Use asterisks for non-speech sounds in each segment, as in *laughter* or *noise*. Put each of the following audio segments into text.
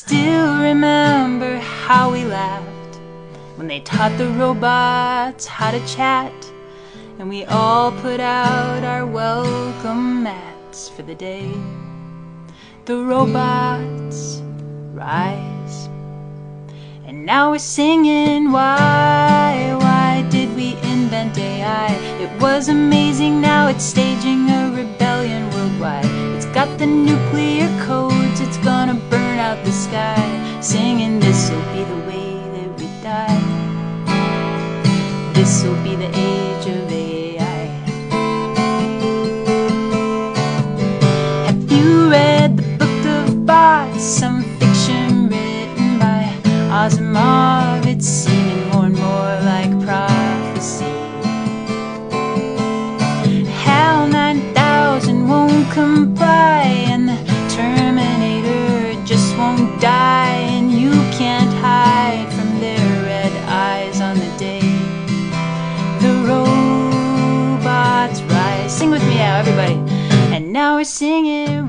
still remember how we laughed when they taught the robots how to chat, and we all put out our welcome mats for the day. The robots rise, and now we're singing. Why, why did we invent AI? It was amazing, now it's staging a rebellion worldwide. It's got the nuclear gonna out the sky. Singing, this'll be the way that we die. This'll be the age of AI. Have you read the book of bots? Some fiction written by Asimov. We're singing.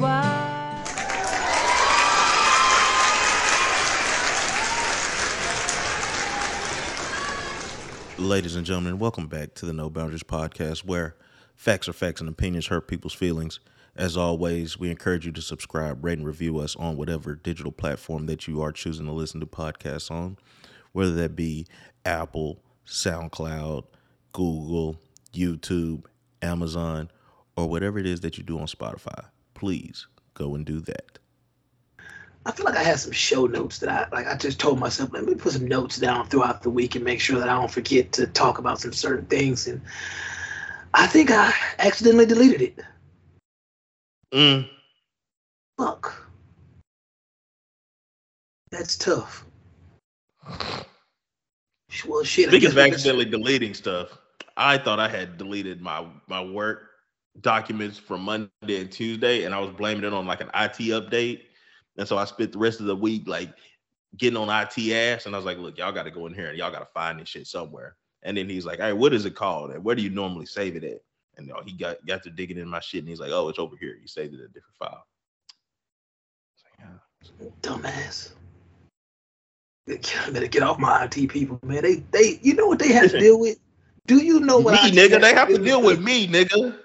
Ladies and gentlemen, welcome back to the No Boundaries podcast where facts are facts and opinions hurt people's feelings. As always, we encourage you to subscribe, rate, and review us on whatever digital platform that you are choosing to listen to podcasts on, whether that be Apple, SoundCloud, Google, YouTube, Amazon, or whatever it is that you do on Spotify. Please go and do that. I feel like I had some show notes that I like. I just told myself, let me put some notes down throughout the week and make sure that I don't forget to talk about some certain things. And I think I accidentally deleted it. Mm. Fuck. That's tough. Well, shit. Speaking of accidentally deleting stuff, I thought I had deleted my my work documents from Monday and Tuesday, and I was blaming it on like an IT update. And so I spent the rest of the week like getting on IT ass, and I was like, "Look, y'all got to go in here and y'all got to find this shit somewhere." And then he's like, "Hey, what is it called? And where do you normally save it at?" And you know, he got got to digging in my shit, and he's like, "Oh, it's over here. You saved it in a different file." I like, "Yeah." dumbass. Better get off my IT people, man. They, they, you know what they have to *laughs* deal with. Do you know what? me, nigga, they have to deal with me, nigga.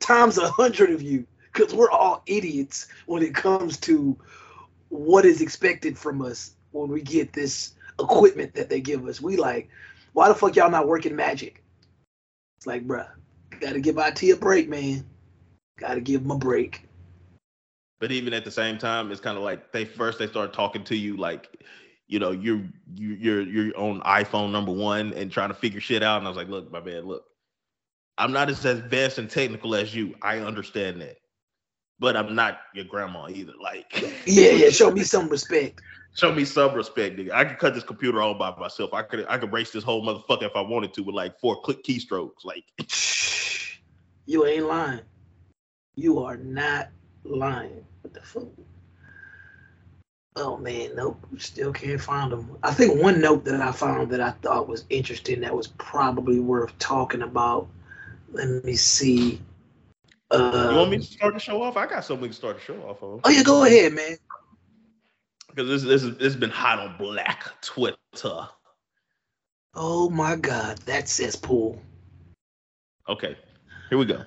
Times a hundred of you because we're all idiots when it comes to what is expected from us when we get this equipment that they give us. We like, why the fuck y'all not working magic? It's like, bruh, gotta give IT a break, man. Gotta give them a break. But even at the same time, it's kind of like they first they start talking to you like, you know, you're you you're you're on iPhone number one and trying to figure shit out. And I was like, look, my man, look, I'm not as advanced and technical as you. I understand that, but I'm not your grandma either. Like, *laughs* Yeah, yeah. Show me *laughs* some respect. show me some respect, nigga. I could cut this computer all by myself. I could I could race this whole motherfucker if I wanted to with like four click keystrokes. Like, *laughs* You ain't lying. You are not lying. What the fuck? Oh man, nope. Still can't find them. I think one note that I found that I thought was interesting that was probably worth talking about. Let me see. Uh, you want me to start the show off? I got something to start the show off of. Oh yeah, go ahead, man. because this this is this has been hot on Black Twitter. Oh my God, that says pool. Okay, here we go.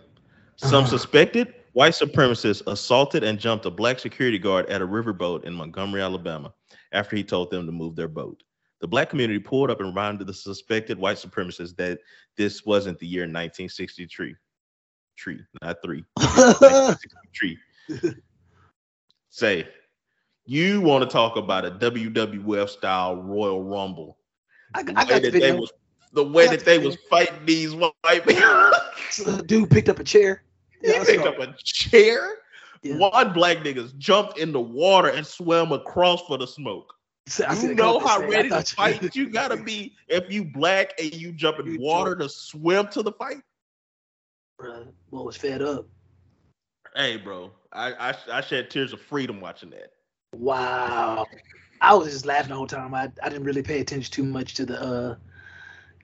Some Uh-huh. suspected white supremacists assaulted and jumped a black security guard at a riverboat in Montgomery, Alabama, after he told them to move their boat. The black community pulled up and reminded the suspected white supremacists that this wasn't the year 1963. Tree, not three. *laughs* 1963. Say, you want to talk about a WWF style Royal Rumble? I, The I got the that they was the way that they was fighting these white people. *laughs* Dude picked up a chair. Yeah, I picked up a chair. Yeah. One black niggas jumped in the water and swam across for the smoke. It. You seen a know how ready to fight *laughs* you gotta be if you black and you jump in water to swim to the fight. Bro, boy was fed up. Hey, bro, I, I I shed tears of freedom watching that. Wow. I was just laughing the whole time. I, I didn't really pay attention too much to the uh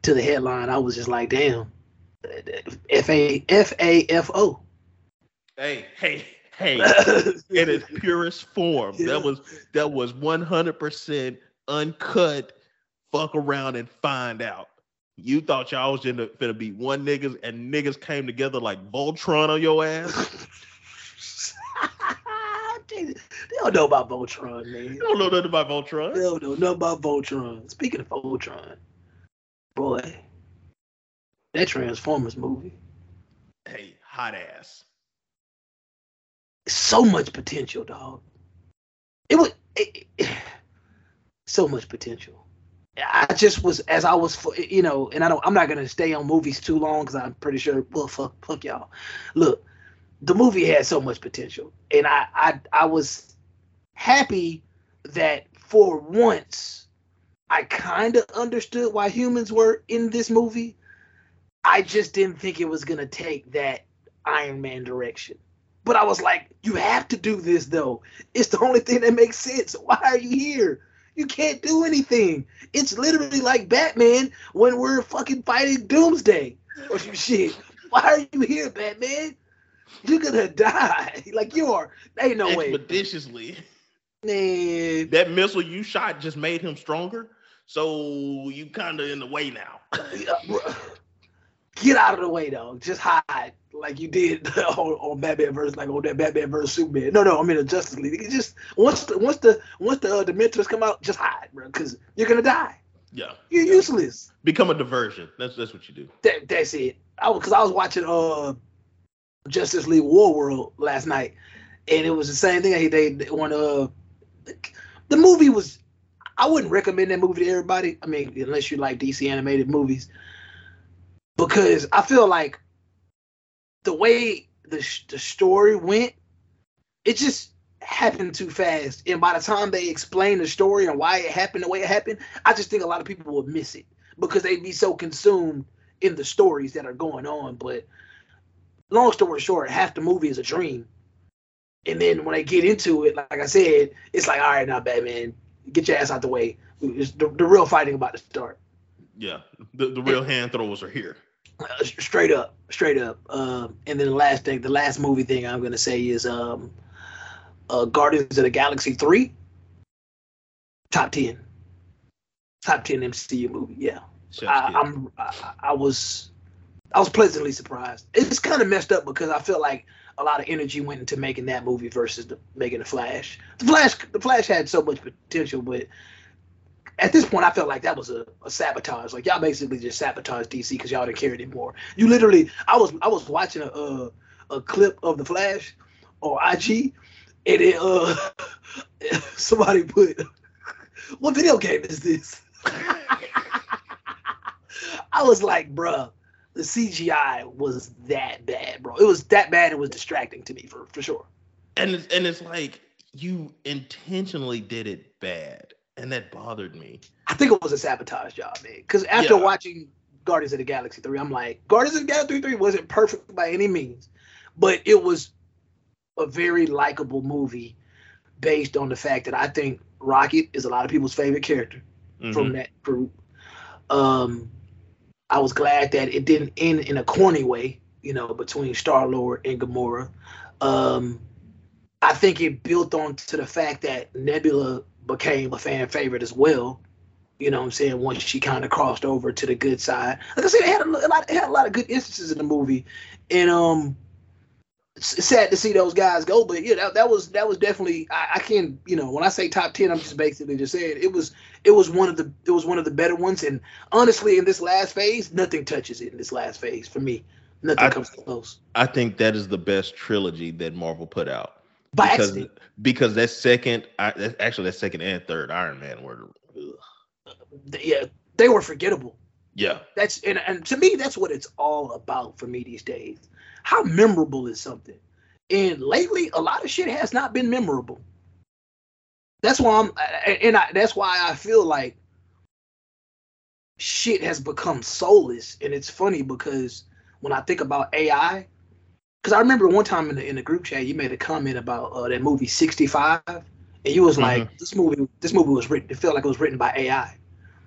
to the headline. I was just like, damn. F A F A F O. Hey, hey, Hey, *laughs* in its purest form. Yeah. That was that was 100% uncut. Fuck around and find out. You thought y'all was gonna, gonna be one niggas and niggas came together like Voltron on your ass. they, *laughs* they don't know about Voltron, man. They don't know nothing about Voltron. They don't know nothing about Voltron. Speaking of Voltron, boy, that Transformers movie, Hey, hot ass. So much potential, dog. It was it, it- *sighs* so much potential. I just was as I was, you know, and I don't. I'm not gonna stay on movies too long because I'm pretty sure. Well, fuck, fuck y'all. Look, the movie had so much potential, and I, I, I was happy that for once I kind of understood why humans were in this movie. I just didn't think it was gonna take that Iron Man direction. But I was like, you have to do this though. It's the only thing that makes sense. *laughs* Why are you here? You can't do anything. It's literally like Batman when we're fucking fighting Doomsday *laughs* or oh, some shit. Why are you here, Batman? You're gonna die. *laughs* Like you are. Ain't no way. Expeditiously. Man. That missile you shot just made him stronger. So you kind of in the way now. Yeah. Get out of the way, though. Just hide, like you did *laughs* on, on Batman versus, like on that Batman versus Superman. No, no, I mean the Justice League. Just once the once the once the uh, Dementors come out, just hide, bro, because you're gonna die. Yeah. You're useless. Become a diversion. That's that's what you do. That that's it. I because I was watching uh Justice League Warworld last night, and it was the same thing. They they when uh the movie was. I wouldn't recommend that movie to everybody. I mean, unless you like DC animated movies, because I feel like the way the the story went, it just happened too fast. And by the time they explain the story and why it happened the way it happened, I just think a lot of people would miss it because they'd be so consumed in the stories that are going on. But long story short, half the movie is a dream. And then when they get into it, like I said, it's like, all right, now Batman, get your ass out the way. The, the real fighting about to start. Yeah. The, the real hand throwers are here. Uh, straight up, straight up. Um, and then the last thing, the last movie thing I'm gonna say is um, uh, Guardians of the Galaxy three. Top ten. Top ten MCU movie. Yeah, I, I'm. I, I was. I was pleasantly surprised. It's kind of messed up because I feel like a lot of energy went into making that movie versus the, making the Flash. The Flash, the Flash had so much potential, but at this point, I felt like that was a, a sabotage. Like y'all basically just sabotaged DC because y'all didn't care anymore. You literally, I was I was watching a a, a clip of the Flash on IG, and it uh *laughs* somebody put, *laughs* what video game is this? *laughs* I was like, bruh, the CGI was that bad, bro. It was that bad. It was distracting to me for for sure. and and it's like you intentionally did it bad, and that bothered me. I think it was a sabotage job, man. Because after Yeah. watching Guardians of the Galaxy 3, I'm like, Guardians of the Galaxy 3 wasn't perfect by any means, but it was a very likable movie based on the fact that I think Rocket is a lot of people's favorite character from Mhm. that group. Um, I was glad that it didn't end in a corny way, you know, between Star Lord and Gamora. Um, I think it built on to the fact that Nebula became a fan favorite as well. You know what I'm saying? Once she kind of crossed over to the good side. Like I said, it had a, lot, it had a lot of good instances in the movie. And um it's it's sad to see those guys go, but yeah, that, that was that was definitely I, I can you know when I say top ten, I'm just basically just saying it was it was one of the it was one of the better ones. And honestly, in this last phase, nothing touches it in this last phase for me. Nothing I- comes close. I think that is the best trilogy that Marvel put out. By because accident. because that second, actually that second and third Iron Man were, ugh. yeah, they were forgettable. yeah, That's and, and to me, that's what it's all about for me these days. How memorable is something? And lately, a lot of shit has not been memorable. That's why I'm, and I, that's why I feel like shit has become soulless. And it's funny because when I think about AI, because I remember one time in the in the group chat, you made a comment about uh, that movie 65, and you was like, this movie, this movie was written. It felt like it was written by AI.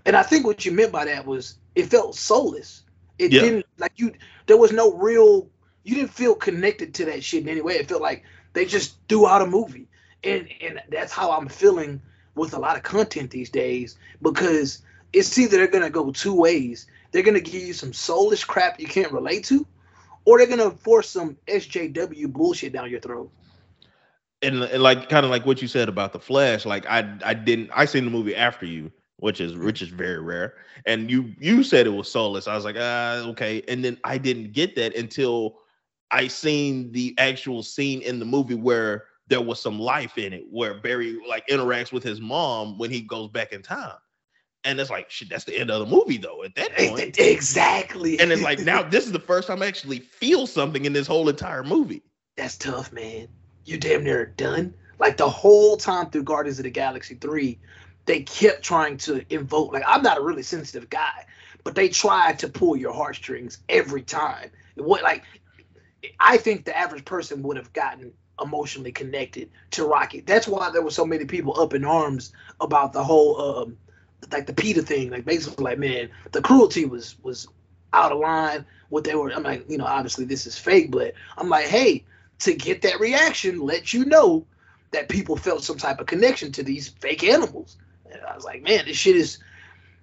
And I think what you meant by that was it felt soulless. It Yeah. didn't like you. There was no real. You didn't feel connected to that shit in any way. It felt like They just threw out a movie, and and that's how I'm feeling with a lot of content these days because it's either they're gonna go two ways. They're gonna give you some soulless crap you can't relate to, or they're gonna force some SJW bullshit down your throat. And, and like kind of like what you said about the Flash, like I I didn't I seen the movie after you, which is which is very rare. And you you said it was soulless. I was like, ah, okay. And then I didn't get that until I seen the actual scene in the movie where there was some life in it, where Barry like interacts with his mom when he goes back in time. And it's like, shit, that's the end of the movie though. At that point, exactly. And it's like *laughs* now this is the first time I actually feel something in this whole entire movie. That's tough, man. You damn near done. Like the whole time through Guardians of the Galaxy 3, they kept trying to invoke like I'm not a really sensitive guy, but they tried to pull your heartstrings every time. What like I think the average person would have gotten emotionally connected to Rocket. That's why there were so many people up in arms about the whole um like the Peter thing. Like basically like man, the cruelty was was out of line. What they were I'm like, you know, obviously this is fake, but I'm like, hey, to get that reaction, let you know that people felt some type of connection to these fake animals. And I was like, man, this shit is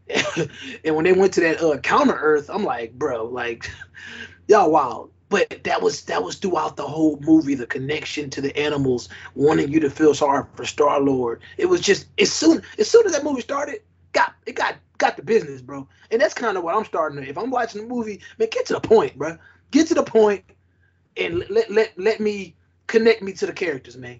*laughs* and when they went to that uh, counter earth, I'm like, bro, like *laughs* y'all wild but that was that was throughout the whole movie the connection to the animals wanting you to feel sorry for star lord it was just as soon as soon as that movie started got it got got the business bro. And that's kind of what i'm starting to if i'm watching the movie man get to the point bro. Get to the point and let let let me connect me to the characters man.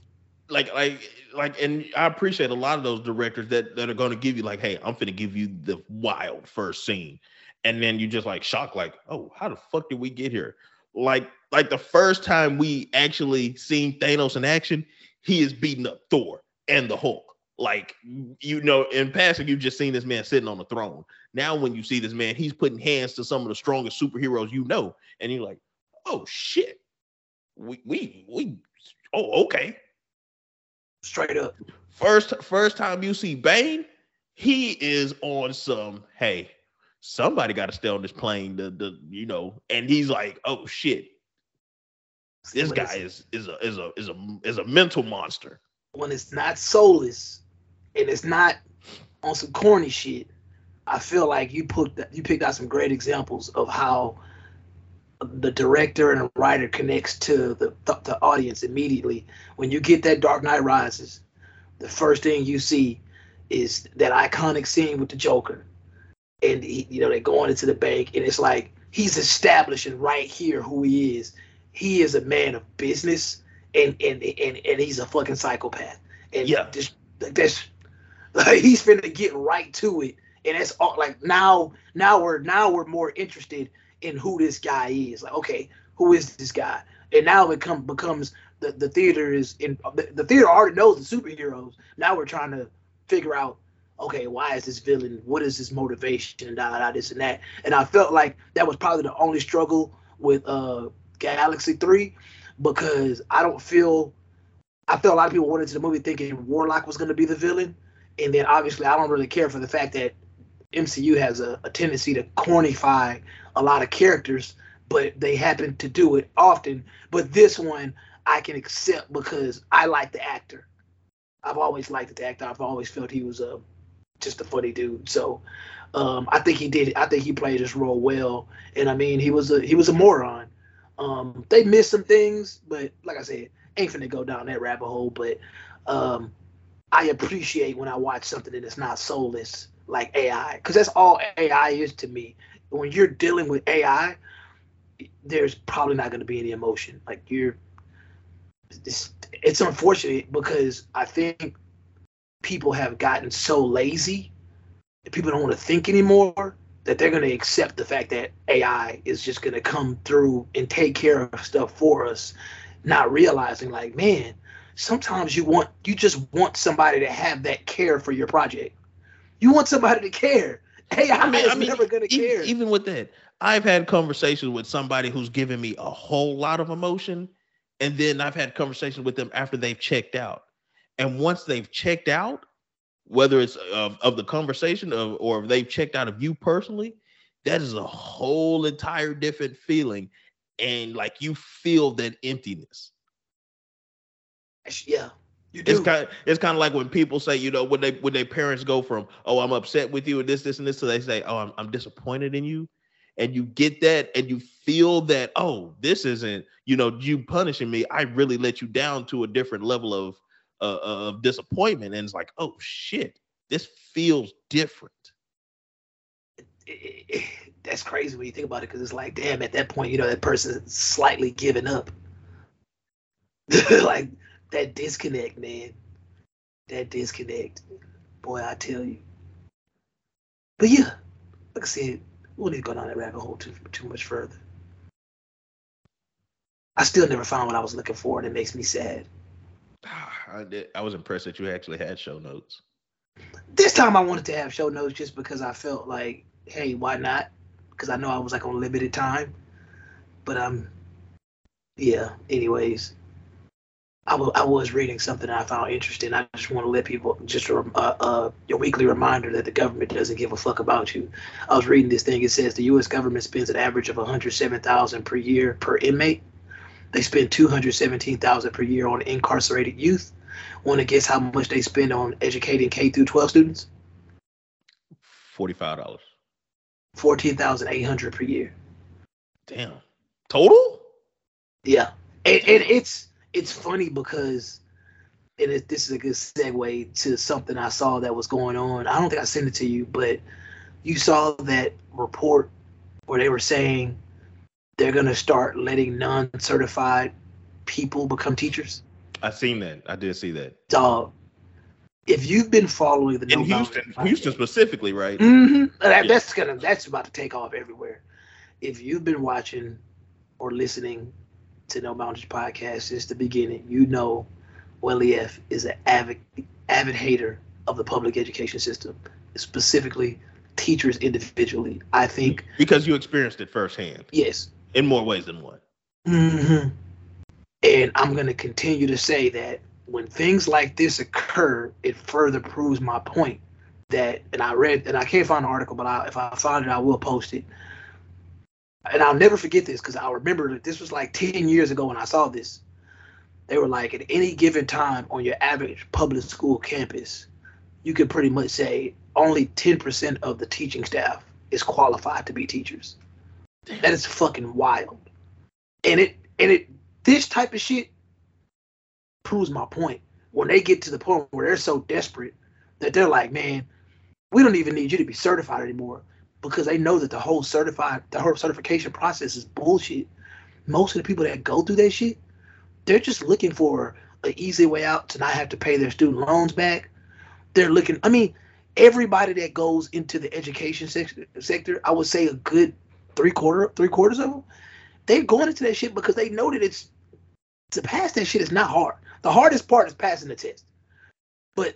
Like like like and I appreciate a lot of those directors that that are going to give you like hey I'm gonna give you the wild first scene. And then you just like shocked like oh how the fuck did we get here? Like like the first time we actually seen Thanos in action, he is beating up Thor and the Hulk. Like you know, in passing, you've just seen this man sitting on the throne. Now, when you see this man, he's putting hands to some of the strongest superheroes you know, and you're like, oh shit, we we we oh okay, straight up. First first time you see Bane, he is on some hey somebody got to stay on this plane. The the you know, and he's like, oh shit, this guy is is a is a is a is a mental monster. When it's not soulless, and it's not on some corny shit, I feel like you put you picked out some great examples of how the director and the writer connects to the, the, the audience immediately. When you get that Dark Knight Rises, the first thing you see is that iconic scene with the Joker and he, you know they're going into the bank, and it's like he's establishing right here who he is. He is a man of business, and and and, and he's a fucking psychopath. And yeah, just that's like *laughs* he's finna get right to it, and it's all like now now we're now we're more interested in who this guy is. Like okay, who is this guy? And now it come becomes the, the theater is in the, the theater already knows the superheroes. Now we're trying to figure out okay, why is this villain? What is his motivation? Da, da, this and that. And I felt like that was probably the only struggle with uh Galaxy 3 because I don't feel I feel a lot of people went into the movie thinking Warlock was gonna be the villain. And then obviously I don't really care for the fact that MCU has a, a tendency to cornify a lot of characters, but they happen to do it often. But this one I can accept because I like the actor. I've always liked the actor. I've always felt he was a just a funny dude. So um, I think he did. I think he played his role well. And I mean, he was a he was a moron. Um, they missed some things, but like I said, ain't finna go down that rabbit hole. But um, I appreciate when I watch something that is not soulless like AI, because that's all AI is to me. When you're dealing with AI, there's probably not going to be any emotion. Like you're, it's, it's unfortunate because I think people have gotten so lazy that people don't want to think anymore that they're going to accept the fact that AI is just going to come through and take care of stuff for us, not realizing like, man, sometimes you want you just want somebody to have that care for your project. You want somebody to care. Hey, I mean, is I mean, never going to care. Even with that, I've had conversations with somebody who's given me a whole lot of emotion, and then I've had conversations with them after they've checked out. And once they've checked out, whether it's of, of the conversation of, or if they've checked out of you personally, that is a whole entire different feeling. And like you feel that emptiness. Yeah, you do. It's kind of, it's kind of like when people say, you know, when they when their parents go from, oh, I'm upset with you and this, this, and this, so they say, oh, I'm, I'm disappointed in you, and you get that, and you feel that, oh, this isn't, you know, you punishing me. I really let you down to a different level of uh, of disappointment, and it's like, oh shit, this feels different. it- it- that's crazy when you think about it because it's like, damn, at that point, you know, that person's slightly giving up. *laughs* like that disconnect, man. That disconnect. Boy, I tell you. But yeah, like I said, we need to go down that rabbit hole too too much further. I still never found what I was looking for, and it makes me sad. *sighs* I, did, I was impressed that you actually had show notes. This time I wanted to have show notes just because I felt like, hey, why not? Because I know I was like on limited time. But um, yeah. Anyways, I was reading something I found interesting. I just want to let people just a rem- uh, uh, weekly reminder that the government doesn't give a fuck about you. I was reading this thing. It says the U.S. government spends an average of 107,000 per year per inmate. They spend 217,000 per year on incarcerated youth. Want to guess how much they spend on educating K through 12 students? Forty five dollars. 14,800 per year. Damn. Total? Yeah, and, and it's it's funny because, and it, this is a good segue to something I saw that was going on. I don't think I sent it to you, but you saw that report where they were saying they're gonna start letting non-certified people become teachers. I seen that. I did see that. Dog, if you've been following the In No Houston, Houston specifically, right? Mm-hmm. That, Yeah. That's gonna that's about to take off everywhere. If you've been watching or listening to No Boundaries podcast since the beginning, you know Welly F is an avid avid hater of the public education system, specifically teachers individually. I think Because you experienced it firsthand yes. in more ways than one. hmm And I'm gonna continue to say that when things like this occur, it further proves my point that, and I read, and I can't find an article, but I, if I find it, I will post it. And I'll never forget this because I remember that this was like 10 years ago when I saw this. They were like, at any given time on your average public school campus, you could pretty much say only 10% of the teaching staff is qualified to be teachers. That is fucking wild. And it, and it, this type of shit proves my point. When they get to the point where they're so desperate that they're like, man, we don't even need you to be certified anymore because they know that the whole certified, the whole certification process is bullshit. Most of the people that go through that shit, they're just looking for an easy way out to not have to pay their student loans back. They're looking, I mean, everybody that goes into the education sector, sector I would say a good three quarter, three quarters of them, they're going into that shit because they know that it's to pass that shit is not hard. The hardest part is passing the test. But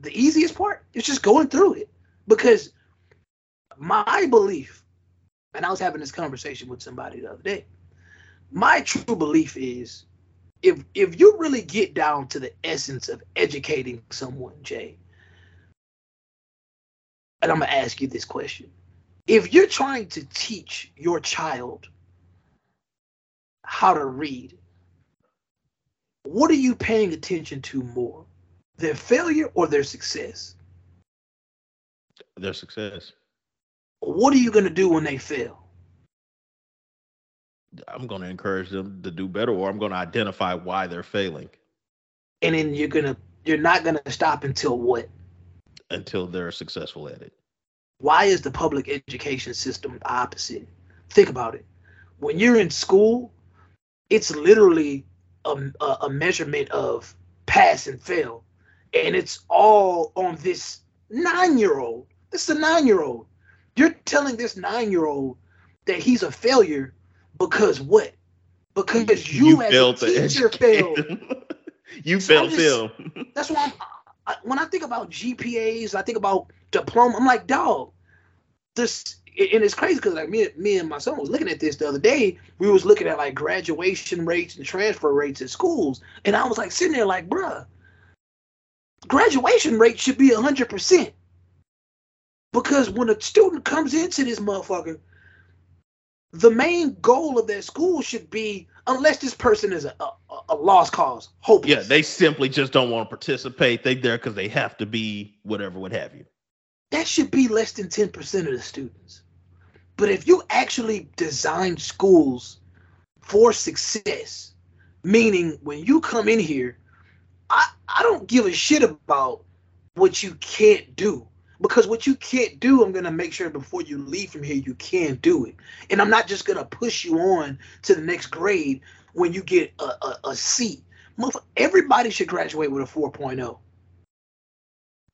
the easiest part is just going through it. Because my belief, and I was having this conversation with somebody the other day, my true belief is if if you really get down to the essence of educating someone, Jay, and I'm gonna ask you this question. If you're trying to teach your child how to read, what are you paying attention to more? Their failure or their success? Their success. What are you going to do when they fail? I'm going to encourage them to do better, or I'm going to identify why they're failing And then you're going to you're not going to stop until what? until they're successful at it. Why is the public education system the opposite? Think about it. When you're in school, it's literally a, a, a measurement of pass and fail. And it's all on this nine year old. This is a nine year old. You're telling this nine year old that he's a failure because what? Because you, as a to teacher *laughs* failed. *laughs* you failed just-. *laughs* That's why I'm, I, when I think about GPAs, I think about diploma. I'm like, dog, this, and it's crazy because like me, me and my son was looking at this the other day. We was looking at like graduation rates and transfer rates at schools, and I was like sitting there like, bruh, graduation rate should be hundred percent. Because when a student comes into this motherfucker, the main goal of that school should be, unless this person is a, a, a lost cause, hopeless. Yeah, they simply just don't want to participate. They there because they have to be whatever, what have you. that should be less than 10% of the students. But if you actually design schools for success, meaning when you come in here, I, I don't give a shit about what you can't do. Because what you can't do, I'm gonna make sure before you leave from here you can do it. And I'm not just gonna push you on to the next grade when you get a, a, a C. Everybody should graduate with a 4.0.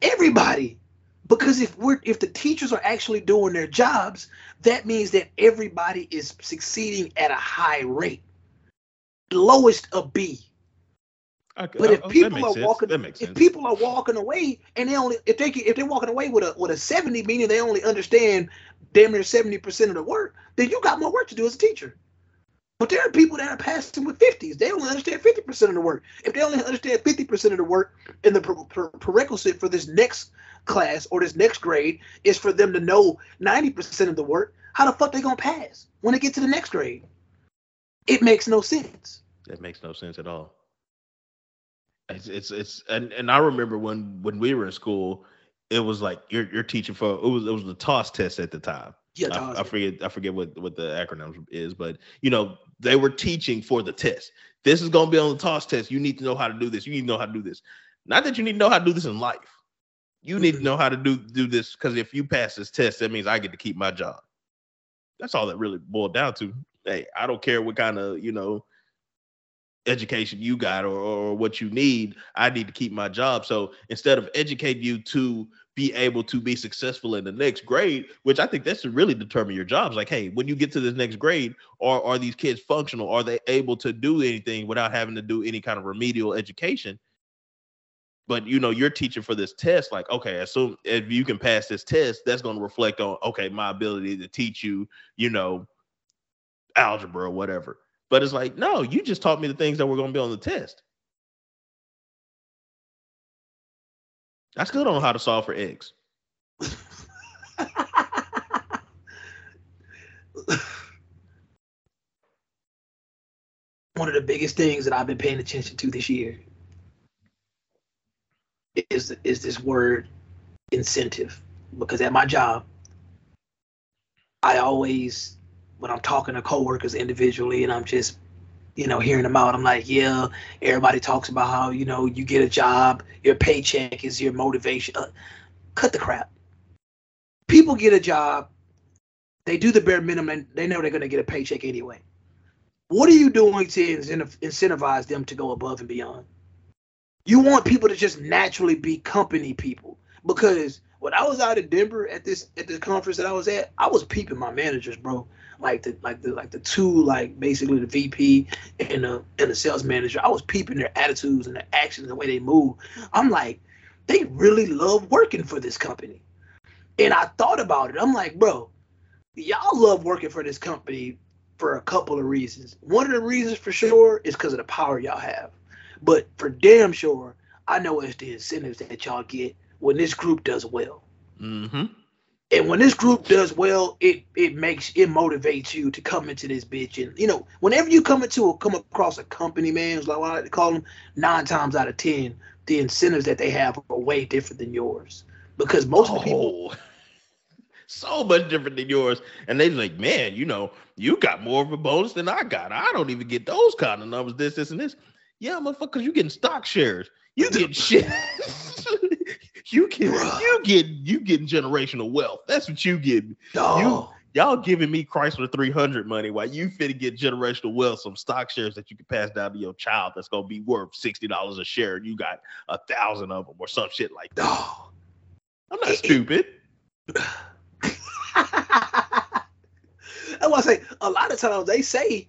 Everybody because if we're if the teachers are actually doing their jobs that means that everybody is succeeding at a high rate lowest a b but if oh, people are walking if sense. people are walking away and they only if they if they're walking away with a with a 70 meaning they only understand damn near 70% of the work then you got more work to do as a teacher. But there are people that are passing with 50s they only understand 50% of the work. If they only understand 50% of the work and the pre- pre- prerequisite for this next class or this next grade is for them to know 90% of the work how the fuck they gonna pass when they get to the next grade? It makes no sense. That makes no sense at all. It's it's it's and, and I remember when when we were in school, it was like you're you're teaching for it was it was the TAAS test at the time. yeah I, I forget I forget what what the acronym is, but you know they were teaching for the test. This is gonna be on the TAAS test. You need to know how to do this. You need to know how to do this. Not that you need to know how to do this in life. You need to Mhm. know how to do do this because if you pass this test, that means I get to keep my job. That's all that really boiled down to. Hey, I don't care what kind of you know education you got or, or what you need. I need to keep my job. So instead of educating you to be able to be successful in the next grade, which I think that's to really determine your jobs. Like, hey, when you get to this next grade, are are these kids functional? Are they able to do anything without having to do any kind of remedial education? But you know, you're teaching for this test, like, okay, assume if you can pass this test, that's going to reflect on okay, my ability to teach you, you know, algebra or whatever. But it's like, no, you just taught me the things that were going to be on the test. I still don't know how to solve for eggs. *laughs* one of the biggest things that I've been paying attention to this year is is this word incentive because at my job I always when I'm talking to coworkers individually and I'm just you know hearing them out I'm like yeah everybody talks about how you know you get a job your paycheck is your motivation uh, cut the crap people get a job they do the bare minimum and they know they're going to get a paycheck anyway what are you doing to incentivize them to go above and beyond? You want people to just naturally be company people because when I was out in Denver at this at this conference that I was at, I was peeping my managers, bro. Like the like the like the two like basically the VP and the and the sales manager. I was peeping their attitudes and their actions, and the way they move. I'm like, they really love working for this company. And I thought about it. I'm like, bro, y'all love working for this company for a couple of reasons. One of the reasons for sure is because of the power y'all have. But for damn sure, I know it's the incentives that y'all get when this group does well. Mm-hmm. And when this group does well, it it makes it motivates you to come into this bitch. And you know, whenever you come into a come across a company, man, it's like I like to call them, nine times out of ten, the incentives that they have are way different than yours. Because most of the people Oh, *laughs* so much different than yours. And they like, man, you know, you got more of a bonus than I got. I don't even get those kind of numbers, this, this, and this. Yeah, motherfuckers, you getting stock shares. You *laughs* get shit. *laughs* you get Bruh. you get you getting generational wealth. That's what you get. dog, Y'all giving me Chrysler 300 money while you fit to get generational wealth, some stock shares that you can pass down to your child that's gonna be worth $60 a share. And you got a thousand of them or some shit like that. I'm not It- it- stupid. *laughs* That's why I say a lot of times they say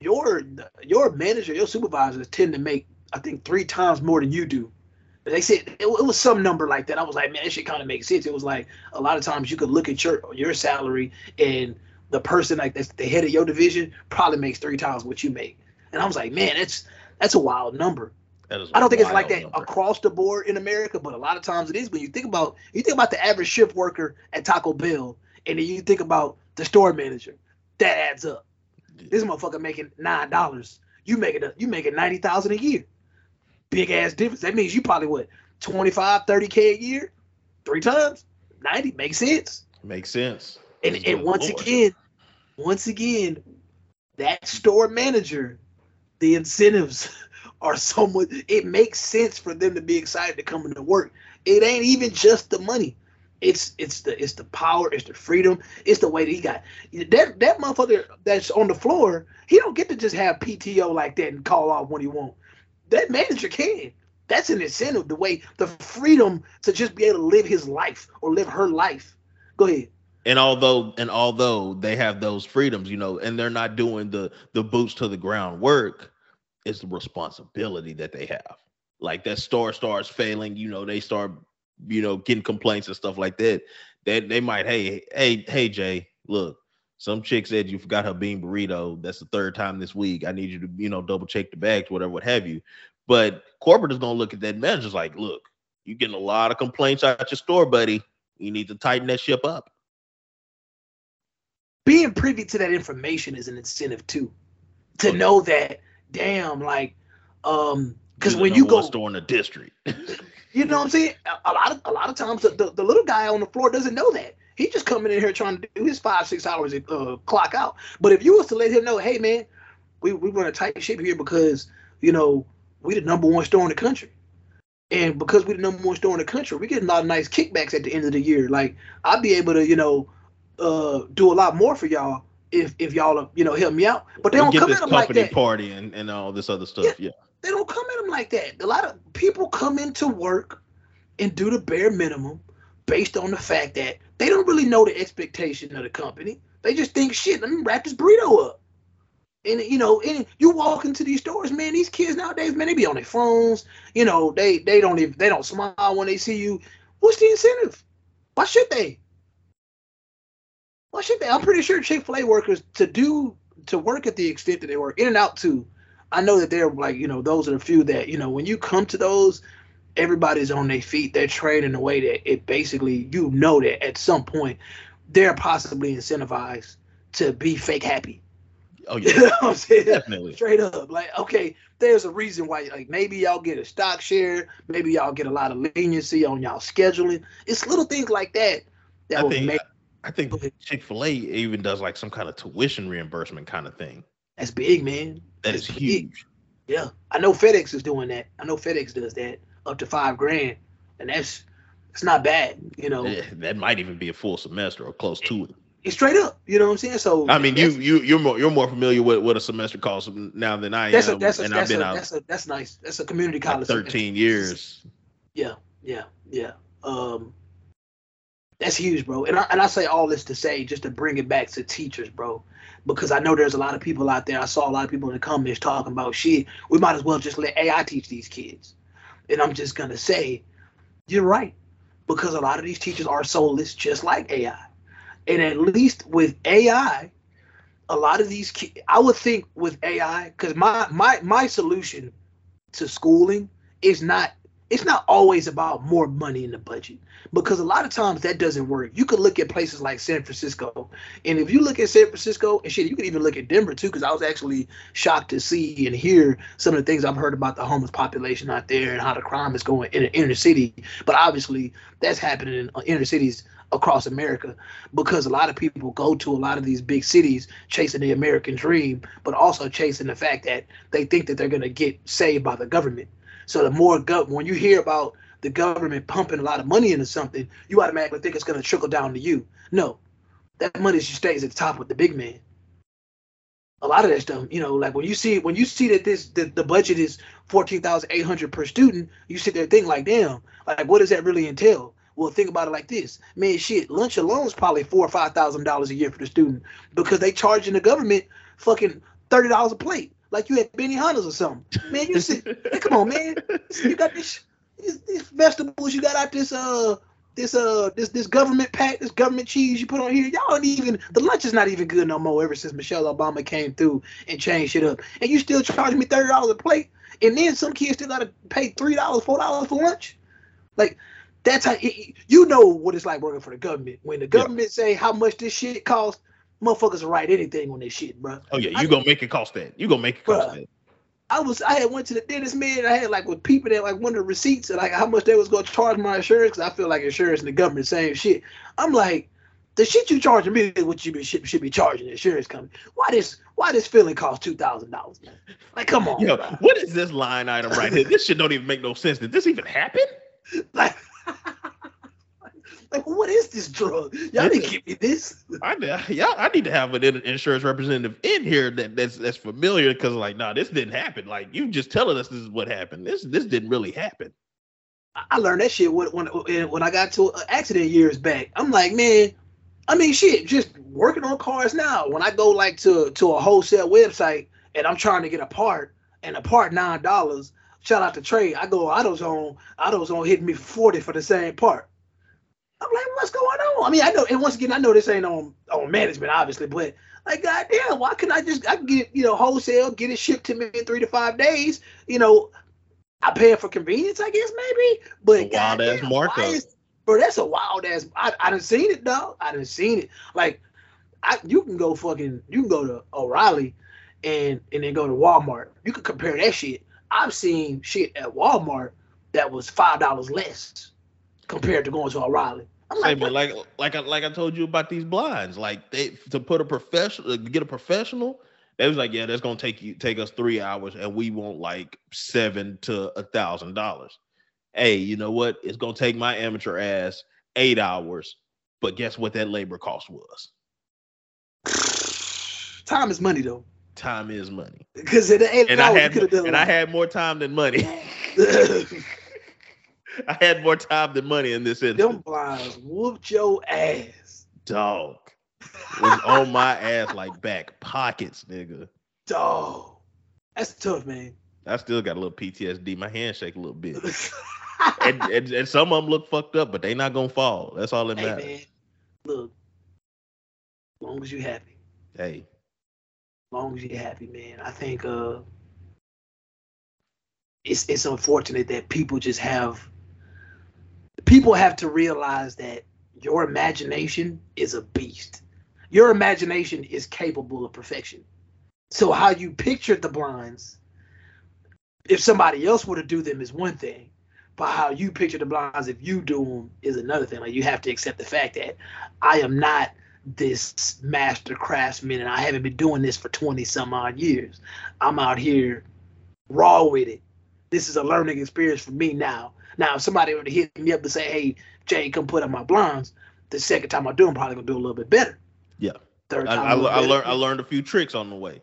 your your manager, your supervisors tend to make I think three times more than you do. But They said it, it was some number like that. I was like, man, that shit kind of makes sense. It was like a lot of times you could look at your your salary and the person like that's the head of your division probably makes three times what you make. And I was like, man, that's that's a wild number. That is I don't think it's like that number. across the board in America, but a lot of times it is. When you think about you think about the average shift worker at Taco Bell, and then you think about the store manager, that adds up. This motherfucker making nine dollars. You make it you make it ninety thousand a year. Big ass difference. That means you probably what 25, 30 k a year, three times ninety makes sense. Makes sense. And and once Lord. again, once again, that store manager, the incentives *laughs* are somewhat. It makes sense for them to be excited to come into work. It ain't even just the money. It's it's the it's the power, it's the freedom, it's the way that he got that that motherfucker that's on the floor. He don't get to just have PTO like that and call off when he want. That manager can. That's an incentive. The way the freedom to just be able to live his life or live her life. Go ahead. And although and although they have those freedoms, you know, and they're not doing the the boots to the ground work, it's the responsibility that they have. Like that store starts failing, you know, they start, you know, getting complaints and stuff like that. They they might, hey, hey, hey, Jay, look, some chick said you forgot her bean burrito. That's the third time this week. I need you to, you know, double check the bags, whatever, what have you. But corporate is gonna look at that manager's like, look, you're getting a lot of complaints out your store, buddy. You need to tighten that ship up. Being privy to that information is an incentive too. To know that damn, like, um, because when you go store in the district, you know what I'm saying. A, a lot of a lot of times the, the, the, little guy on the floor doesn't know that. He just coming in here trying to do his five six hours uh, clock out. But if you was to let him know, hey man, we we run a tight ship here because you know we the number one store in the country. And because we the number one store in the country, we get a lot of nice kickbacks at the end of the year. Like I'll be able to, you know, uh, do a lot more for y'all if if y'all you know help me out. But they don't get come this at them company like that. party and, and all this other stuff. Yeah. Yeah. They don't come at them like that. A lot of people come into work and do the bare minimum based on the fact that they don't really know the expectation of the company. They just think shit. Let me wrap this burrito up. And you know, and you walk into these stores, man. These kids nowadays, man, they be on their phones. You know, they they don't even they don't smile when they see you. What's the incentive? Why should they? Why should they? I'm pretty sure Chick Fil A workers to do to work at the extent that they work in and out too. I know that they're like you know those are the few that you know when you come to those, everybody's on their feet. They're trained in a way that it basically you know that at some point they're possibly incentivized to be fake happy Oh *laughs* yeah, you know I'm saying? definitely. Straight up, like okay, there's a reason why. Like maybe y'all get a stock share, maybe y'all get a lot of leniency on y'all scheduling. It's little things like that that I will think make I think Chick Fil A even does like some kind of tuition reimbursement kind of thing. that's big, man. That That's is big. huge. Yeah, I know FedEx is doing that. I know FedEx does that up to five grand, and that's it's not bad. You know, Yeah, that might even be a full semester or close to it. it's straight up. You know what I'm saying? So I mean, you you you're more you're more familiar with what a semester costs now than I That's a am, that's a and I've that's a, been out that's a that's nice. That's a community like college. 13 years. Yeah, yeah, yeah. Um, that's huge, bro. And I and I say all this to say just to bring it back to teachers, bro, because I know there's a lot of people out there. I saw a lot of people in the comments talking about shit. We might as well just let AI teach these kids. And I'm just gonna say, you're right, because a lot of these teachers are soulless, just like AI. And at least with AI, a lot of these I would think with AI, because my my my solution to schooling is not it's not always about more money in the budget because a lot of times that doesn't work. You could look at places like San Francisco, and if you look at San Francisco and shit, you could even look at Denver too. Because I was actually shocked to see and hear some of the things I've heard about the homeless population out there and how the crime is going in the inner city. But obviously, that's happening in uh, inner cities across America because a lot of people go to a lot of these big cities chasing the American dream, but also chasing the fact that they think that they're going to get saved by the government. So the more gov- when you hear about the government pumping a lot of money into something, you automatically think it's going to trickle down to you. No, that money just stays at the top with the big man. A lot of that stuff, you know, like when you see when you see that this the, the budget is fourteen thousand eight hundred per student, you sit there thinking like, damn, like what does that really entail? Well, think about it like this, man. Shit, lunch alone is probably four or five thousand dollars a year for the student because they charging the government fucking thirty dollars a plate, like you at Hunters or something. Man, you sit, *laughs* hey, come on, man. You got this, these, these vegetables you got out this uh this uh this this government pack, this government cheese you put on here. Y'all don't even the lunch is not even good no more ever since Michelle Obama came through and changed it up. And you still charging me thirty dollars a plate, and then some kids still gotta pay three dollars, four dollars for lunch. Like that's how it, you know what it's like working for the government. When the government say how much this shit costs, motherfuckers write anything on this shit, bro. Oh yeah, you I- gonna make it cost that. You gonna make it cost Bruh. that. I was I had went to the dentist man. And I had like with people that like one of the receipts and like how much they was gonna charge my insurance because I feel like insurance and the government same shit. I'm like, the shit you charging me is what you be, should, should be charging the insurance company. Why this why this filling cost two thousand dollars. Like, come on. Yo, bro. what is this line item right here? This shit don't even make no sense. Did this even happen? *laughs* Like, *laughs* like what is this drug? Y'all didn't give me this. I yeah, I need to have an insurance representative in here that that's that's familiar because like, nah, this didn't happen. Like you just telling us this is what happened. This this didn't really happen. I learned that shit when when when I got to an accident years back. I'm like, man, I mean, shit, just working on cars now. When I go like to to a wholesale website and I'm trying to get a part and a part nine dollars. Shout out to Trey. I go AutoZone. AutoZone hitting me forty for the same part. I'm like, what's going on? I mean, I know, and once again, I know this ain't on on management, obviously, but like, goddamn, why can't I just I can get you know wholesale, get it shipped to me in three to five days? You know, I pay it for convenience, I guess maybe. But wild ass goddamn, markup. is- bro, that's a wild ass. I I done seen it, dog. I done seen it. Like, I you can go fucking you can go to O'Reilly, and and then go to Walmart. You can compare that shit. I've seen shit at Walmart that was five dollars less compared to going to O'Reilly. I'm Say, like, but like like I like I told you about these blinds. Like they to put a professional get a professional. They was like, yeah, that's gonna take you take us three hours, and we want like seven to a thousand dollars. Hey, you know what? It's gonna take my amateur ass eight hours, but guess what that labor cost was? *sighs* time is money though. Time is money, Because it ain't. and I had could have done. and I had more time than money. *laughs* *laughs* *laughs* I had more time than money in this Them blinds whooped your ass, Dog was on my ass like back pockets, nigga. dog. That's tough, man. I still got a little PTSD. My hand shake a little bit. *laughs* and, and, and some of them look fucked up, but they not gonna fall. That's all that hey matters. man, look. As long as you happy, Hey, as long as you're happy, man. I think uh, it's it's unfortunate that people just have. People have to realize that your imagination is a beast. Your imagination is capable of perfection. So how you pictured the blinds, if somebody else were to do them, is one thing. But how you picture the blinds, if you do them, is another thing. Like you have to accept the fact that I am not this master craftsman, and I haven't been doing this for twenty some odd years. I'm out here raw with it. This is a learning experience for me now. Now, if somebody were to hit me up and say, "Hey, Jay, come put up my blinds," the second time I do, I'm probably gonna do a little bit better. Yeah. Third I, time, I, little I learned I learned a few tricks on the way.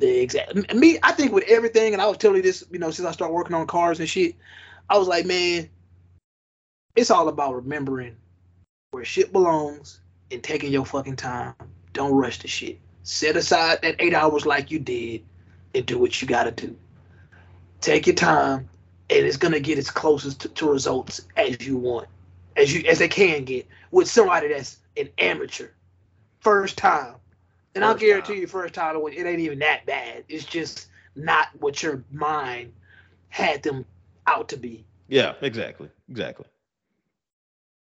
Exactly. Me, I think with everything, and I was telling you this, you know, since I started working on cars and shit, I was like, man, it's all about remembering where shit belongs and taking your fucking time. Don't rush the shit. Set aside that eight hours like you did and do what you gotta do. Take your time, and it's gonna get as closest to, to results as you want, as you as they can get with somebody that's an amateur, first time. And I'll guarantee time. you, first time it ain't even that bad. It's just not what your mind had them out to be. Yeah, exactly, exactly.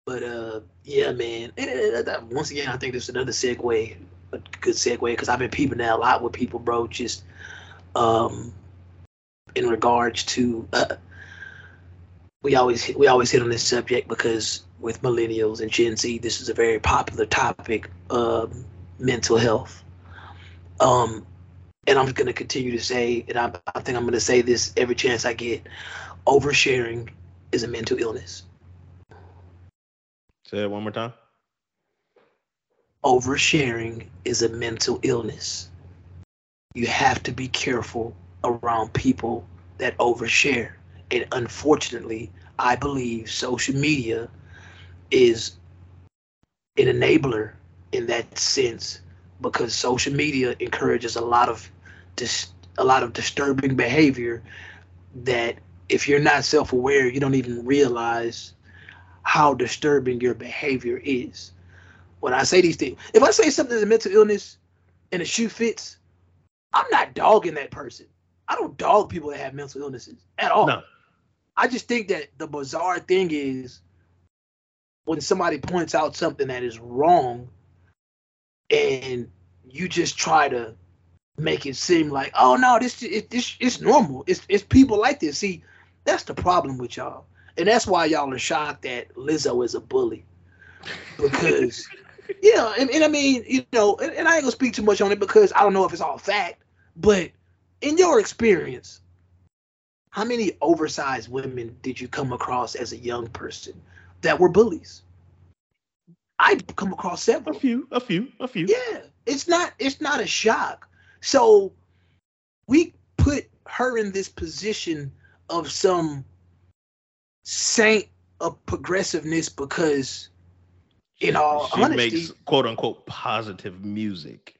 But uh, yeah, man. And, and, and, once again, I think there's another segue, a good segue, because I've been peeping that a lot with people, bro. Just um, in regards to uh, we always hit- we always hit on this subject because with millennials and Gen Z, this is a very popular topic. Um, mental health. Um, and I'm going to continue to say, and I, I think I'm going to say this every chance I get. Oversharing is a mental illness. Say it one more time. oversharing is a mental illness. You have to be careful around people that overshare. And unfortunately, I believe social media is an enabler in that sense because social media encourages a lot of dis- a lot of disturbing behavior that if you're not self-aware, you don't even realize how disturbing your behavior is when I say these things. If I say something is a mental illness and the shoe fits, I'm not dogging that person. I don't dog people that have mental illnesses at all. No. I just think that the bizarre thing is when somebody points out something that is wrong and you just try to make it seem like, oh no, this it, this it's normal. It's it's people like this. See, that's the problem with y'all, and that's why y'all are shocked that Lizzo is a bully, because *laughs* yeah, and, and I mean, you know, and, and I ain't gonna speak too much on it because I don't know if it's all fact, but in your experience, how many oversized women did you come across as a young person that were bullies? I come across several. A few, a few, a few. Yeah, it's not it's not a shock. So we put her in this position of some saint of progressiveness because in all she honesty, makes quote unquote positive music.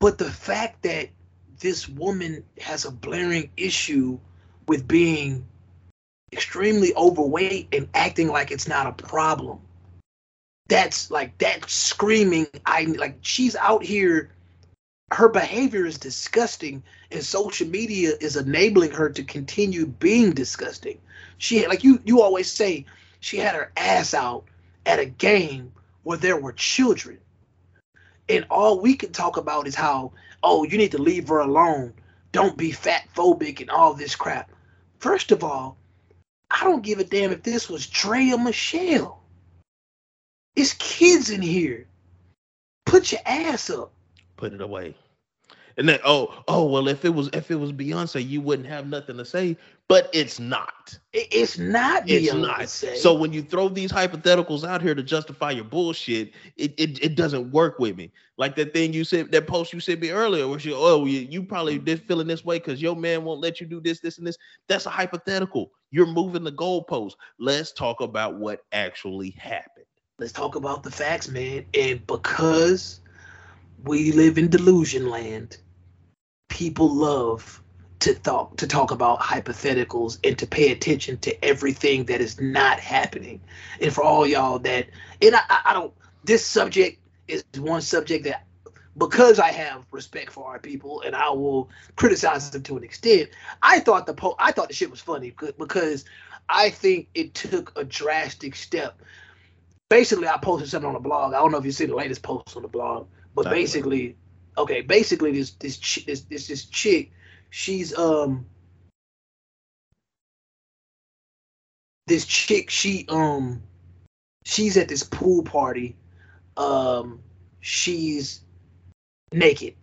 but the fact that this woman has a blaring issue with being extremely overweight and acting like it's not a problem. That's like that screaming i like she's out here her behavior is disgusting and social media is enabling her to continue being disgusting. She like you you always say she had her ass out at a game where there were children. And all we can talk about is how oh you need to leave her alone. Don't be fat phobic and all this crap. First of all i don't give a damn if this was Trey or michelle. It's kids in here. Put your ass up. Put it away. And then oh, oh well, if it was if it was Beyonce, you wouldn't have nothing to say. But it's not. It's mm. not It's Beyonce. not. So when you throw these hypotheticals out here to justify your bullshit, it, it it doesn't work with me. Like that thing you said, that post you sent me earlier, where you oh you, you probably mm. did feeling this way because your man won't let you do this, this, and this. That's a hypothetical. You're moving the goalpost. Let's talk about what actually happened. let's talk about the facts, man. And because we live in delusion land, people love to talk to talk about hypotheticals and to pay attention to everything that is not happening. And for all y'all that, and I, I don't, this subject is one subject that because I have respect for our people and I will criticize them to an extent. I thought the po- I thought the shit was funny because- I think it took a drastic step basically I posted something on the blog. I don't know if you see the latest post on the blog, but basically, okay, basically this this this this, this chick, she's um this chick she um she's at this pool party um she's naked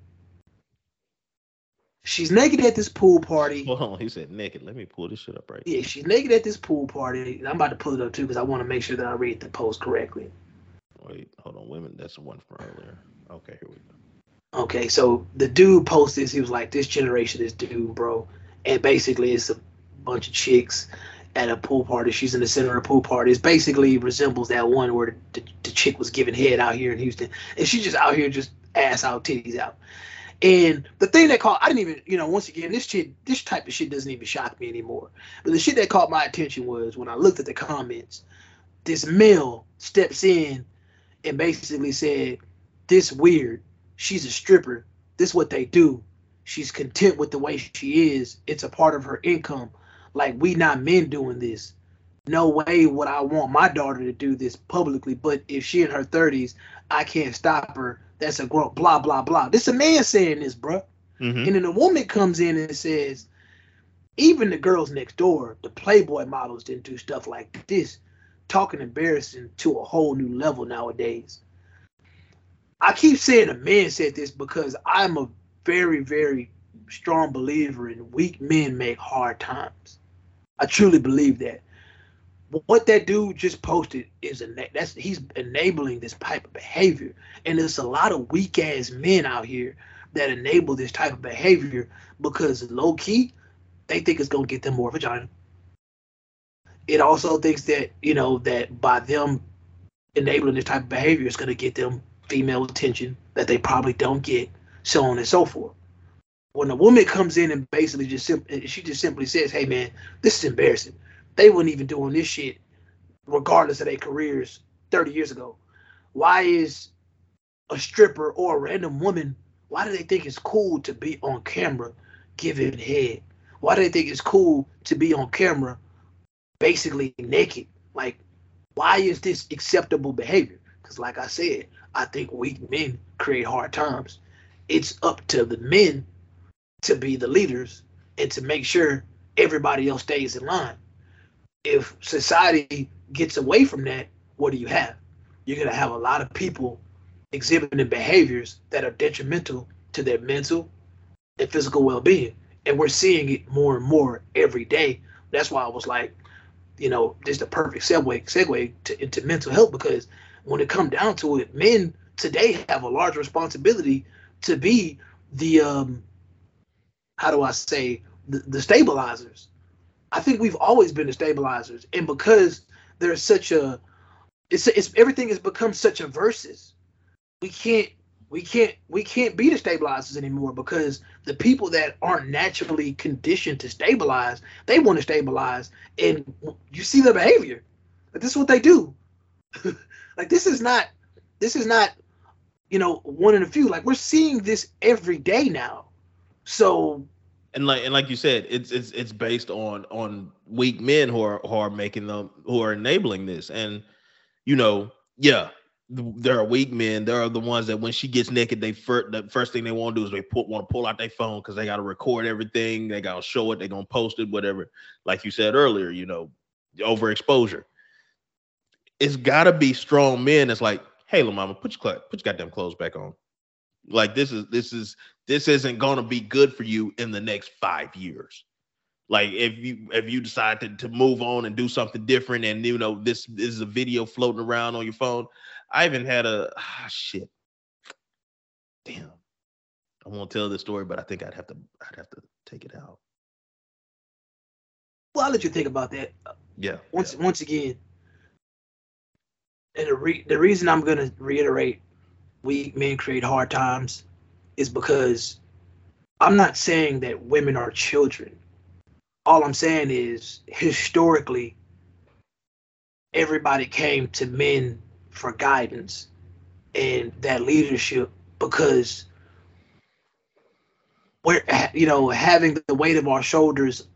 she's naked at this pool party Hold on, he said naked. Let me pull this shit up right. yeah, she's naked at this pool party. I'm about to pull it up too because I want to make sure that I read the post correctly. Wait, hold on, women. That's the one from earlier. Okay, here we go. Okay, so the dude posted this. He was like, "This generation is doomed, bro." And basically, it's a bunch of chicks at a pool party. She's in the center of a pool party. It basically resembles that one where the, the, the chick was giving head out here in Houston, and she's just out here just ass out, titties out. And the thing that caught, I didn't even, you know, once again, this shit, this type of shit doesn't even shock me anymore. But the shit that caught my attention was when I looked at the comments, this male steps in and basically said, "This weird. She's a stripper. This what they do. She's content with the way she is. It's a part of her income. Like we not men doing this. No way would I want my daughter to do this publicly. But if she in her thirties, I can't stop her. That's a grown blah blah blah. This a man saying this, bruh. Mhm. And then a woman comes in and says, even the girls next door, the Playboy models didn't do stuff like this. Talking embarrassing to a whole new level nowadays. I keep saying a man said this because I'm a very, very strong believer in weak men make hard times. I truly believe that. What that dude just posted is a that's he's enabling this type of behavior, and there's a lot of weak ass men out here that enable this type of behavior because low key they think it's gonna get them more vagina. It also thinks that you know that by them enabling this type of behavior, it's gonna get them female attention that they probably don't get, so on and so forth. When a woman comes in and basically just she just simply says, "Hey man, this is embarrassing." They weren't even doing this shit, regardless of their careers, 30 years ago. Why is a stripper or a random woman? Why do they think it's cool to be on camera giving head? Why do they think it's cool to be on camera basically naked? Like, why is this acceptable behavior? Because, like I said, I think weak men create hard times. it's up to the men to be the leaders and to make sure everybody else stays in line. If society gets away from that, what do you have? You're going to have a lot of people exhibiting behaviors that are detrimental to their mental and physical well-being and we're seeing it more and more every day that's why i was like you know just a perfect segue segue to, into mental health because when it come down to it men today have a large responsibility to be the um how do i say the, the stabilizers. I think we've always been the stabilizers. And because there's such a it's, it's everything has become such a versus. We can't we can't we can't be the stabilizers anymore because the people that aren't naturally conditioned to stabilize they want to stabilize. And you see their behavior. This is what they do *laughs* like this is not this is not you know one in a few like we're seeing this every day now so and like and like you said it's it's it's based on on weak men who are who are making them who are enabling this and you know yeah there are weak men. There are the ones that when she gets naked, they first the first thing they want to do is they put want to pull out their phone because they got to record everything. They got to show it. They're gonna post it, whatever. Like you said earlier, you know, overexposure. It's got to be strong men. It's like, hey, little mama, put your put your goddamn clothes back on. Like this is this is this isn't gonna be good for you in the next five years. Like if you if you decide to, to move on and do something different, and you know this, this is a video floating around on your phone, I even had a ah, shit. Damn. I won't tell this story, but I think I'd have to I'd have to take it out. Well, I'll let you think about that. Yeah. Once yeah. once again, and the re- the reason I'm gonna reiterate weak men create hard times is because I'm not saying that women are children. All I'm saying is historically everybody came to men for guidance and that leadership because we're you know having the weight of our shoulders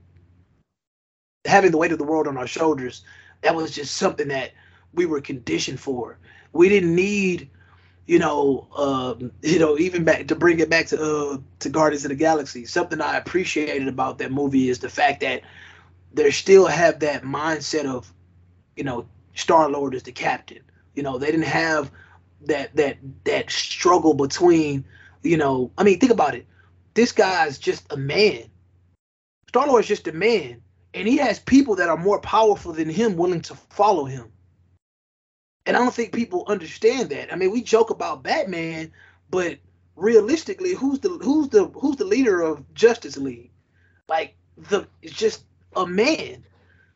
having the weight of the world on our shoulders that was just something that we were conditioned for we didn't need you know um, you know even back to bring it back to uh to guardians of the galaxy something i appreciated about that movie is the fact that they still have that mindset of you know star lord is the captain you know, they didn't have that that that struggle between, you know, I mean, think about it. This guy's just a man. Star Lord is just a man, and he has people that are more powerful than him willing to follow him. And I don't think people understand that. I mean, we joke about Batman, but realistically, who's the who's the who's the leader of Justice League? Like the it's just a man.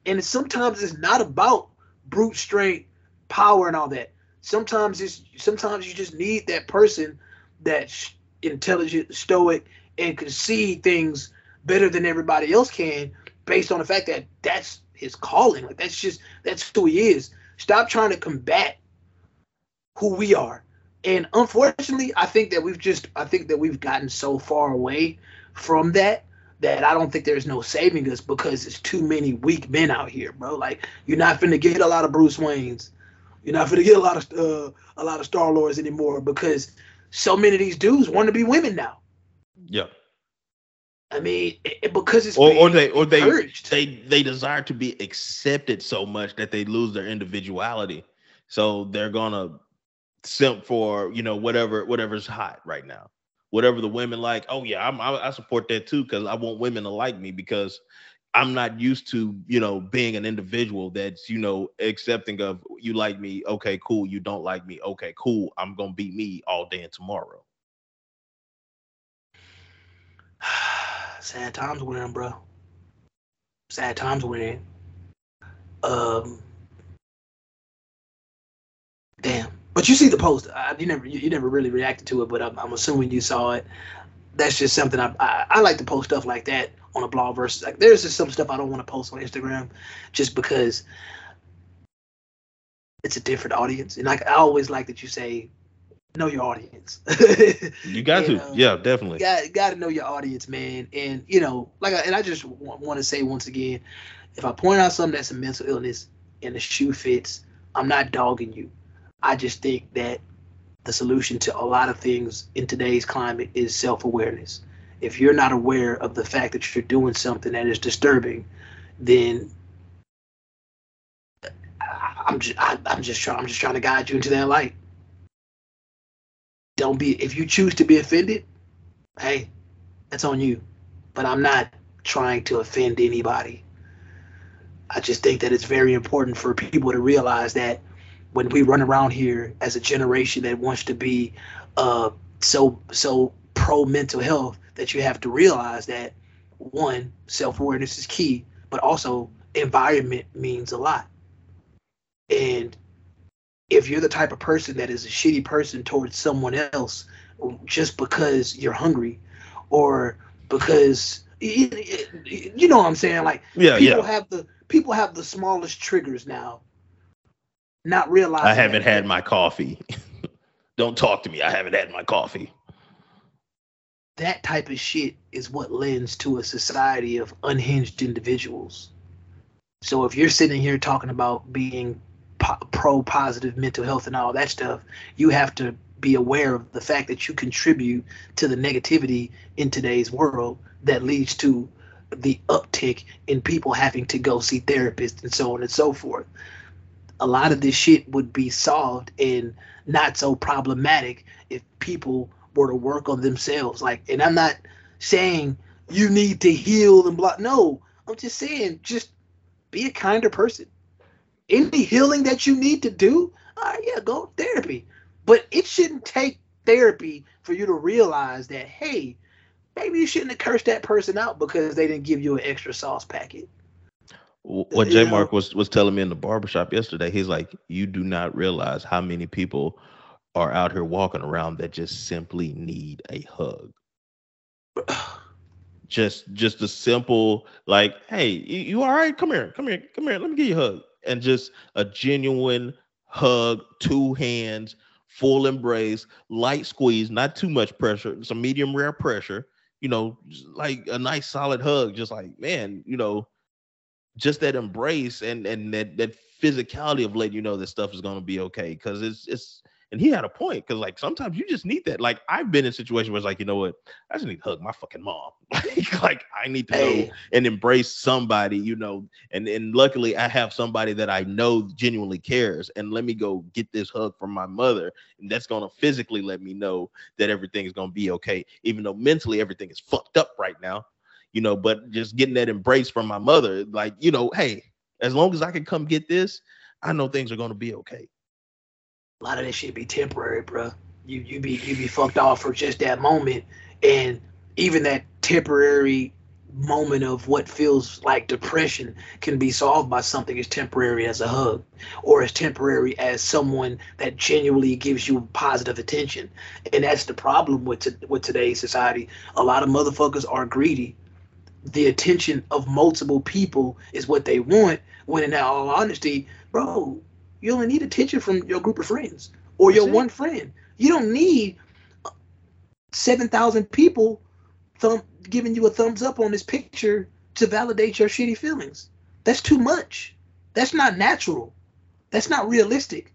And sometimes it's not about brute strength power and all that. Sometimes it's sometimes you just need that person that's intelligent, stoic, and can see things better than everybody else can, based on the fact that that's his calling. Like that's just that's who he is. Stop trying to combat who we are. And unfortunately, I think that we've just I think that we've gotten so far away from that that I don't think there's no saving us because it's too many weak men out here, bro. Like you're not finna get a lot of Bruce Waynes. You're not gonna get a lot of uh, a lot of Star Lords anymore because so many of these dudes want to be women now. Yeah. I mean, it, because it's or, or they or they they they desire to be accepted so much that they lose their individuality. So they're gonna simp for you know whatever whatever's hot right now. Whatever the women like. Oh yeah, I'm, I, I support that too because I want women to like me because I'm not used to, you know, being an individual that's, you know, accepting of you like me, okay, cool. You don't like me, okay, cool. I'm gonna be me all day and tomorrow. *sighs* *sighs* *sighs* Sad times we're in, bro. Sad times we're in. Um, damn. But you see the post. I, you never, you, you, never really reacted to it, but I'm, I'm assuming you saw it. That's just something I, I, I like to post stuff like that on a blog versus like there's just some stuff I don't want to post on Instagram just because it's a different audience. And like I always like that you say know your audience. *laughs* you got and, to, um, yeah, definitely. Got got to know your audience, man. And you know, like, I, and I just want, want to say once again, if I point out something that's a mental illness and the shoe fits, I'm not dogging you. I just think that the solution to a lot of things in today's climate is self-awareness. If you're not aware of the fact that you're doing something that is disturbing, then I'm just I, I'm just trying I'm just trying to guide you into that light. Don't be if you choose to be offended, hey, that's on you. But I'm not trying to offend anybody. I just think that it's very important for people to realize that when we run around here as a generation that wants to be uh, so so pro mental health, that you have to realize that one self awareness is key, but also environment means a lot. And if you're the type of person that is a shitty person towards someone else just because you're hungry or because you know what I'm saying? Like Yeah, people yeah. have the people have the smallest triggers now. Not realizing I haven't had my coffee. *laughs* Don't talk to me. I haven't had my coffee. that type of shit is what lends to a society of unhinged individuals. So if you're sitting here talking about being po- pro positive mental health and all that stuff, you have to be aware of the fact that you contribute to the negativity in today's world that leads to the uptick in people having to go see therapists and so on and so forth. A lot of this shit would be solved and not so problematic if people were to work on themselves. Like, and I'm not saying you need to heal and blah. No, I'm just saying just be a kinder person. Any healing that you need to do, all right, yeah, go therapy. But it shouldn't take therapy for you to realize that, hey, maybe you shouldn't have cursed that person out because they didn't give you an extra sauce packet. What J? Mark was was telling me in the barbershop yesterday, he's like, you do not realize how many people are out here walking around that just simply need a hug. *sighs* Just just a simple like, hey, you, you all right? Come here, come here, come here. Let me give you a hug. And just a genuine hug, two hands, full embrace, light squeeze, not too much pressure, some medium rare pressure, you know, like a nice solid hug, just like, man, you know, just that embrace and and that that physicality of letting you know that stuff is gonna be okay. Cause it's it's and he had a point because like sometimes you just need that. Like I've been in situations where it's like, you know what, I just need to hug my fucking mom. *laughs* like, like I need to know Hey, and embrace somebody, you know. And and luckily I have somebody that I know genuinely cares. And let me go get this hug from my mother. And that's gonna physically let me know that everything is gonna be okay, even though mentally everything is fucked up right now. You know, but just getting that embrace from my mother, like, you know, hey, as long as I can come get this, I know things are gonna be okay. A lot of this shit be temporary, bro. You you be you be fucked off for just that moment, and even that temporary moment of what feels like depression can be solved by something as temporary as a hug, or as temporary as someone that genuinely gives you positive attention. And that's the problem with to, with today's society. A lot of motherfuckers are greedy. The attention of multiple people is what they want. When in all honesty, bro, you only need attention from your group of friends or your it. one friend. You don't need seven thousand people thumb giving you a thumbs up on this picture to validate your shitty feelings. That's too much. That's not natural. That's not realistic.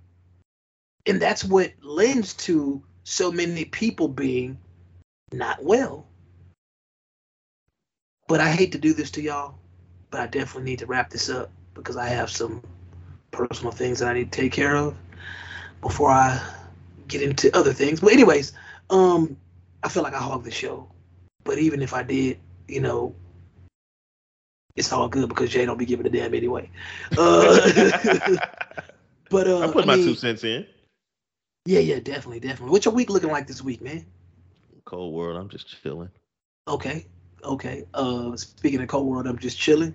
And that's what lends to so many people being not well. But I hate to do this to y'all, but I definitely need to wrap this up because I have some personal things that I need to take care of before I get into other things. But anyways, um, I feel like I hogged the show. But even if I did, you know, it's all good because Jay don't be giving a damn anyway. Uh, *laughs* but uh, I put my mean, two cents in. Yeah, yeah, definitely, definitely. What's your week looking like this week, man? Cold world, I'm just chilling. Okay, okay. Uh, speaking of cold world, I'm just chilling.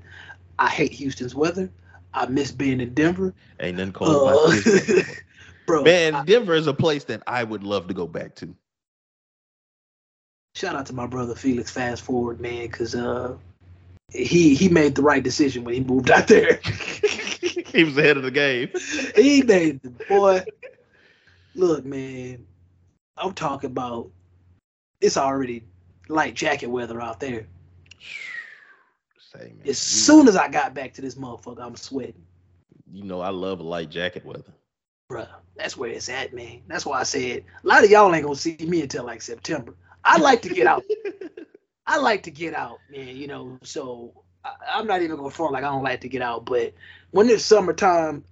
I hate Houston's weather. I miss being in Denver. Ain't nothing cold Uh, *laughs* bro, Man, I- Denver is a place that I would love to go back to. shout out to my brother Felix. Fast forward, man, because uh, he he made the right decision when he moved out there. *laughs* he was ahead of the game. *laughs* he made the boy. Look, man, I'm talking about. It's already light jacket weather out there. Say, man, As soon as I got back to this motherfucker, I'm sweating, you know I love a light jacket weather. bruh. that's where it's at, man. That's why I said a lot of y'all ain't gonna see me until like September. I like to get out. *laughs* I like to get out, man. You know, so I, am not even gonna front like I don't like to get out. But when it's summertime,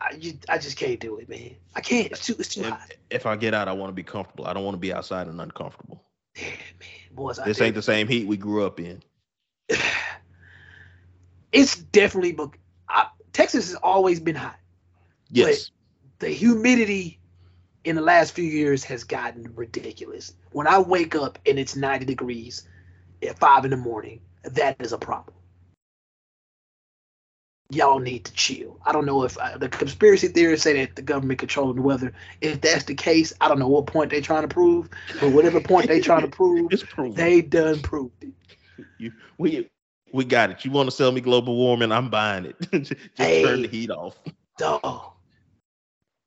I, you, I just can't do it, man. I can't. It's too, it's too if, hot. If I get out, I want to be comfortable. I don't want to be outside and uncomfortable. Yeah, man, boys. This ain't the same heat we grew up in. *laughs* it's definitely, but Texas has always been hot. Yes. But the humidity in the last few years has gotten ridiculous. When I wake up and it's 90 degrees at five in the morning, that is a problem y'all need to chill. I don't know if uh, the conspiracy theorists say that the government controlling the weather. If that's the case, I don't know what point they're trying to prove, but whatever point they're trying to *laughs* prove, they done proved it. You, we we got it. You want to sell me global warming? I'm buying it. *laughs* Just hey, turn the heat off. Dog.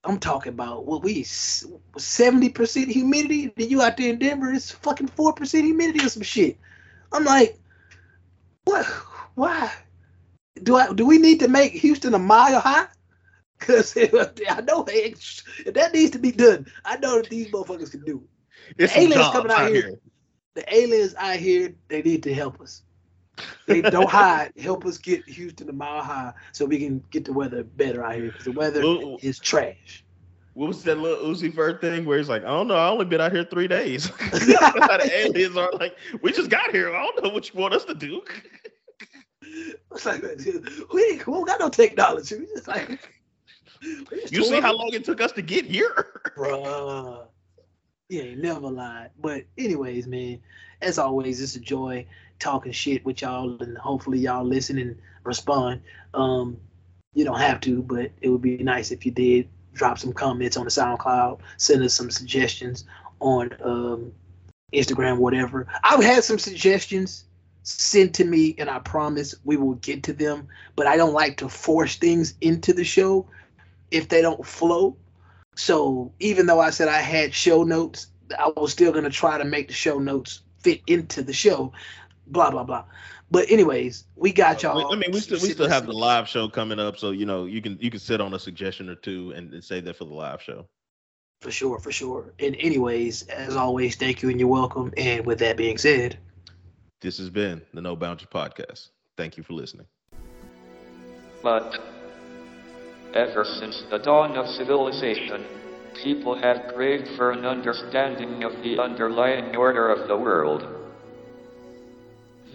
I'm talking about what we seventy percent humidity. Then you out there in Denver, it's fucking four percent humidity or some shit. I'm like, what? Why? do I do we need to make Houston a mile high? *laughs* Because *laughs* I know if that needs to be done, I know that these motherfuckers can do it. It's the aliens coming out here. here. The aliens out here, they need to help us. They don't hide. Help us get Houston a mile high so we can get the weather better out here because the weather well, is trash. What was that little Uzi Vert thing where he's like, I don't know, I only been out here three days. *laughs* *laughs* the aliens are like, we just got here. I don't know what you want us to do. *laughs* It's like we, we don't got no technology. We just like you see how long it took us to get here, bruh. Yeah, never lied. But anyways, man, as always, it's a joy talking shit with y'all, and hopefully y'all listen and respond. Um, you don't have to, but it would be nice if you did. Drop some comments on the SoundCloud. Send us some suggestions on um, Instagram, whatever. I've had some suggestions sent to me, and I promise we will get to them. But I don't like to force things into the show if they don't flow. So even though I said I had show notes, I was still gonna try to make the show notes fit into the show. Blah blah blah. But anyways, we got y'all. I mean, we still we still have the live show coming up, so you know you can you can sit on a suggestion or two and, and say that for the live show. For sure, for sure. And anyways, as always, thank you and you're welcome. And with that being said. This has been the No Boundaries Podcast. Thank you for listening. But ever since the dawn of civilization, people have craved for an understanding of the underlying order of the world.